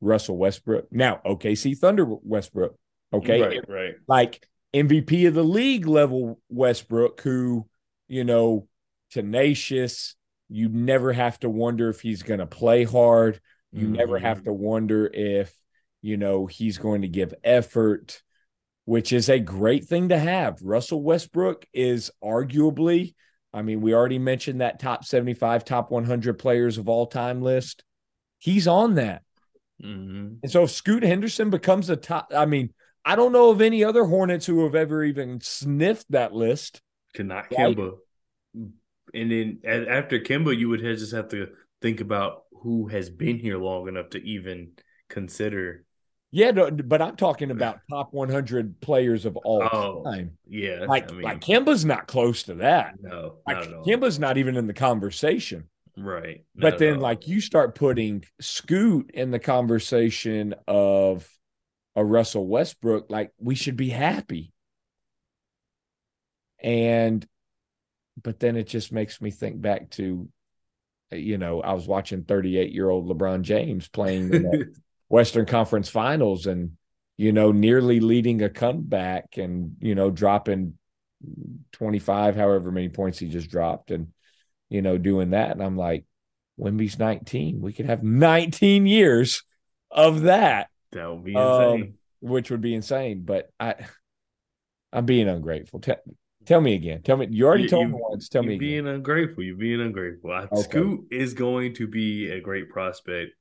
S2: Russell Westbrook. Now, OKC Thunder Westbrook. Okay.
S3: Right. Right.
S2: Like MVP of the league level Westbrook, who, you know, tenacious. You never have to wonder if he's going to play hard. You never
S3: Mhm.
S2: have to wonder if, you know, he's going to give effort, which is a great thing to have. Russell Westbrook is arguably, I mean, we already mentioned that top 75, top 100 players of all time list. He's on that.
S3: Mm-hmm.
S2: And so if Scoot Henderson becomes a top, I mean, I don't know of any other Hornets who have ever even sniffed that list.
S3: To not. Kemba. And then after Kemba, you would just have to think about who has been here long enough to even consider.
S2: Yeah, no, but I'm talking about top 100 players of all
S3: Oh,
S2: time.
S3: Yeah.
S2: Like,
S3: I mean,
S2: like Kemba's not close to that.
S3: no,
S2: Like
S3: not.
S2: Kemba's not even in the conversation.
S3: right.
S2: But then, like, you start putting Scoot in the conversation of a Russell Westbrook, like, we should be happy. And, but then it just makes me think back to, uh, you know, I was watching 38 year old LeBron James playing *laughs* Western Conference Finals and, you know, nearly leading a comeback and, you know, dropping 25, however many points he just dropped and, you know, doing that. And I'm like, Wemby's 19. We could have 19 years of that,
S3: that would be
S2: um,
S3: insane.
S2: which would be insane. But I, I'm being ungrateful. Tell, tell me again. Tell me. You already
S3: You-
S2: told
S3: you-
S2: me once. Tell me
S3: You're
S2: again.
S3: being ungrateful. You're being ungrateful.
S2: Okay.
S3: Scoot is going to be a great prospect.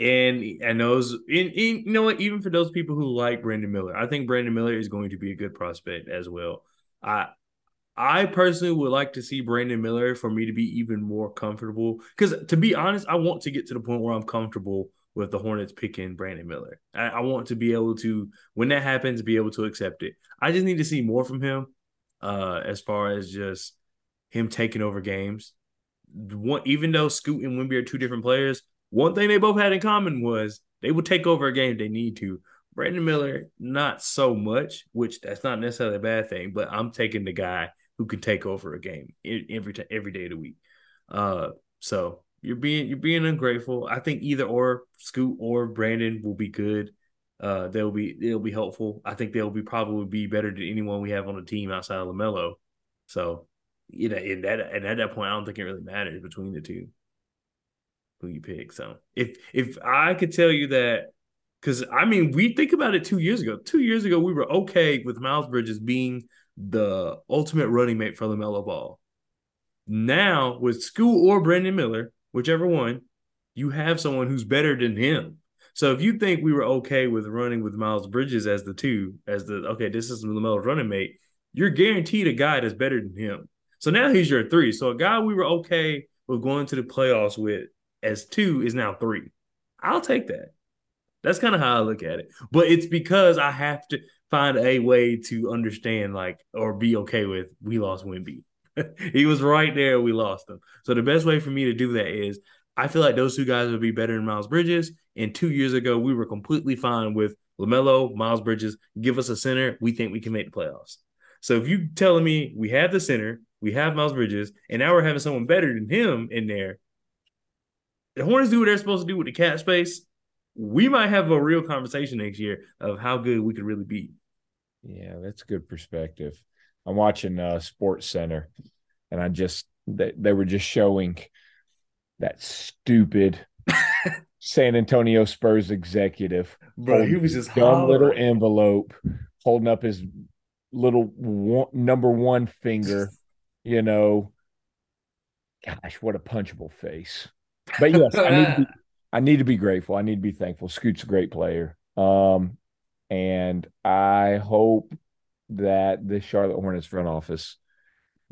S3: And and those in, you know what, even for those people who like Brandon Miller, I think Brandon Miller is going to be a good prospect as well. I I personally would like to see Brandon Miller for me to be even more comfortable. Because to be honest, I want to get to the point where I'm comfortable with the Hornets picking Brandon Miller. I, I want to be able to, when that happens, be able to accept it. I just need to see more from him, uh, as far as just him taking over games. One, even though Scoot and Wemby are two different players, one thing they both had in common was they would take over a game if they need to. Brandon Miller, not so much, which that's not necessarily a bad thing, but I'm taking the guy who can take over a game every t- every day of the week. Uh, so you're being you're being ungrateful. I think either or Scoot or Brandon will be good. Uh, they'll be they'll be helpful. I think they'll be probably be better than anyone we have on the team outside of Lamelo. So, you know, in that and at that point, I don't think it really matters between the two who you pick. So if if I could tell you that, because I mean, we think about it two years ago. Two years ago, we were okay with Miles Bridges being the ultimate running mate for Lamelo Ball. Now with Scoot or Brandon Miller, whichever one, you have someone who's better than him. So if you think we were okay with running with Miles Bridges as the two, as the okay, this is Lamelo's running mate, you're guaranteed a guy that's better than him. So now he's your three. So a guy we were okay with going to the playoffs with as two is now three. I'll take that. That's kind of how I look at it. But it's because I have to find a way to understand, like, or be okay with we lost Wemby. *laughs* he was right there. We lost him. So the best way for me to do that is I feel like those two guys would be better than Miles Bridges. And two years ago, we were completely fine with LaMelo, Miles Bridges. Give us a center. We think we can make the playoffs. So if you telling me we have the center, we have Miles Bridges, and now we're having someone better than him in there, the Hornets do what they're supposed to do with the cap space. We might have a real conversation next year of how good we could really be.
S2: Yeah, that's a good perspective. I'm watching uh Sports Center and I just they, they were just showing that stupid *laughs* San Antonio Spurs executive
S3: Bro, he was just
S2: dumb little envelope, holding up his little one, number one finger, *laughs* you know. Gosh, what a punchable face. But yes, I need to be, *laughs* I need to be grateful. I need to be thankful. Scoot's a great player. Um, and I hope that the Charlotte Hornets front office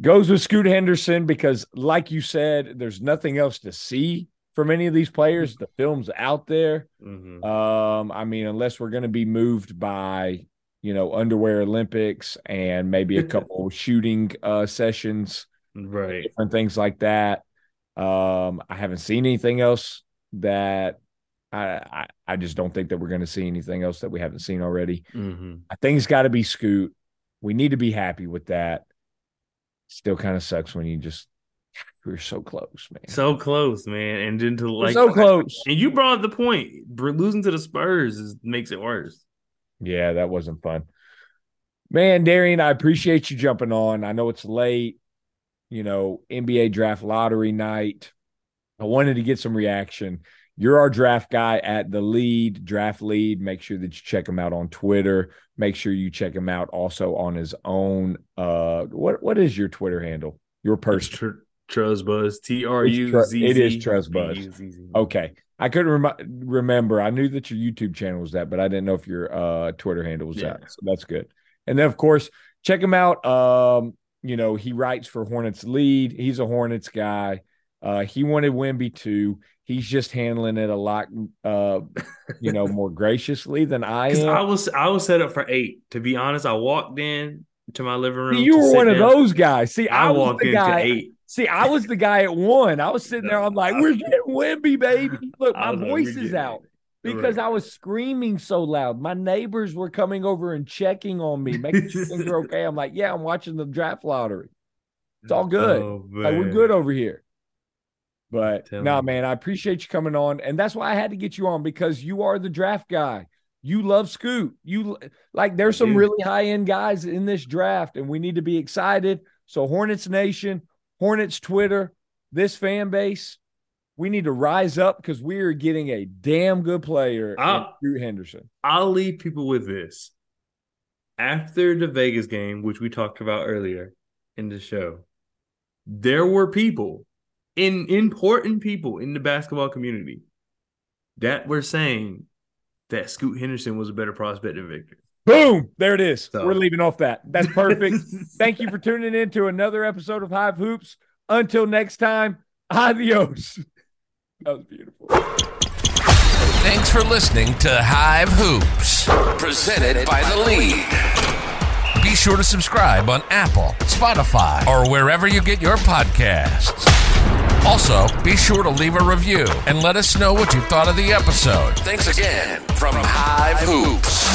S2: goes with Scoot Henderson because, like you said, there's nothing else to see from any of these players. The film's out there.
S3: Mhm.
S2: Um, I mean, unless we're going to be moved by, you know, underwear Olympics and maybe a *laughs* couple shooting uh, sessions,
S3: Right.
S2: different things like that. Um, I haven't seen anything else that I I, I just don't think that we're going to see anything else that we haven't seen already.
S3: hmm
S2: I think it's got to be Scoot. We need to be happy with that. Still kind of sucks when you just we're so close, man.
S3: So close, man. And then to
S2: We're
S3: like
S2: so close.
S3: And you brought up the point. Losing to the Spurs is, makes it worse.
S2: Yeah, that wasn't fun. Man, Darian, I appreciate you jumping on. I know it's late, you know, NBA draft lottery night. I wanted to get some reaction. You're our draft guy at the lead, draft lead. Make sure that you check him out on Twitter. Make sure you check him out also on his own. Uh, what what is your Twitter handle? Your
S3: It's
S2: personal.
S3: tr- Truzbuzz. T R U Z.
S2: it is Truzbuzz. Okay. I couldn't rem- remember. I knew that your YouTube channel was that, but I didn't know if your uh, Twitter handle was
S3: Yeah.
S2: that. So that's good. And then, of course, check him out. Um, you know, he writes for Hornets Lead. He's a Hornets guy. Uh, he wanted Wemby too. He's just handling it a lot, uh, you know, more *laughs* graciously than I am.
S3: I was I was set up for eight. To be honest, I walked in to my living room.
S2: See, you were one of those guys. See, I,
S3: I
S2: was
S3: walked
S2: the
S3: into
S2: guy.
S3: eight.
S2: See, I was the guy at one. I was sitting there. I'm like, *laughs* we're getting Wemby, baby. Look, my
S3: like,
S2: voice is out
S3: it.
S2: Because
S3: Right.
S2: I was screaming so loud. My neighbors were coming over and checking on me, making sure things are okay. I'm like, yeah, I'm watching the draft lottery. It's all good.
S3: Oh,
S2: Like, we're good over here. But no,
S3: me.
S2: man, I appreciate you coming on, and that's why I had to get you on because you are the draft guy. You love Scoot. You like there's some really high end guys in this draft, and we need to be excited. So Hornets Nation, Hornets Twitter, this fan base, we need to rise up because we are getting a damn good player in
S3: Ah.
S2: Scoot Henderson.
S3: I'll leave people with this. After the Vegas game, which we talked about earlier in the show, there were people in important people in the basketball community that were saying that Scoot Henderson was a better prospect than Victor.
S2: Boom! There it is.
S3: So-
S2: We're leaving off that. That's perfect. *laughs* Thank you for tuning in to another episode of Hive Hoops. Until next time, adios. That was beautiful.
S1: Thanks for listening to Hive Hoops, presented by The Lead. Be sure to subscribe on Apple, Spotify, or wherever you get your podcasts. Also, be sure to leave a review and let us know what you thought of the episode. Thanks again from Hive Hoops.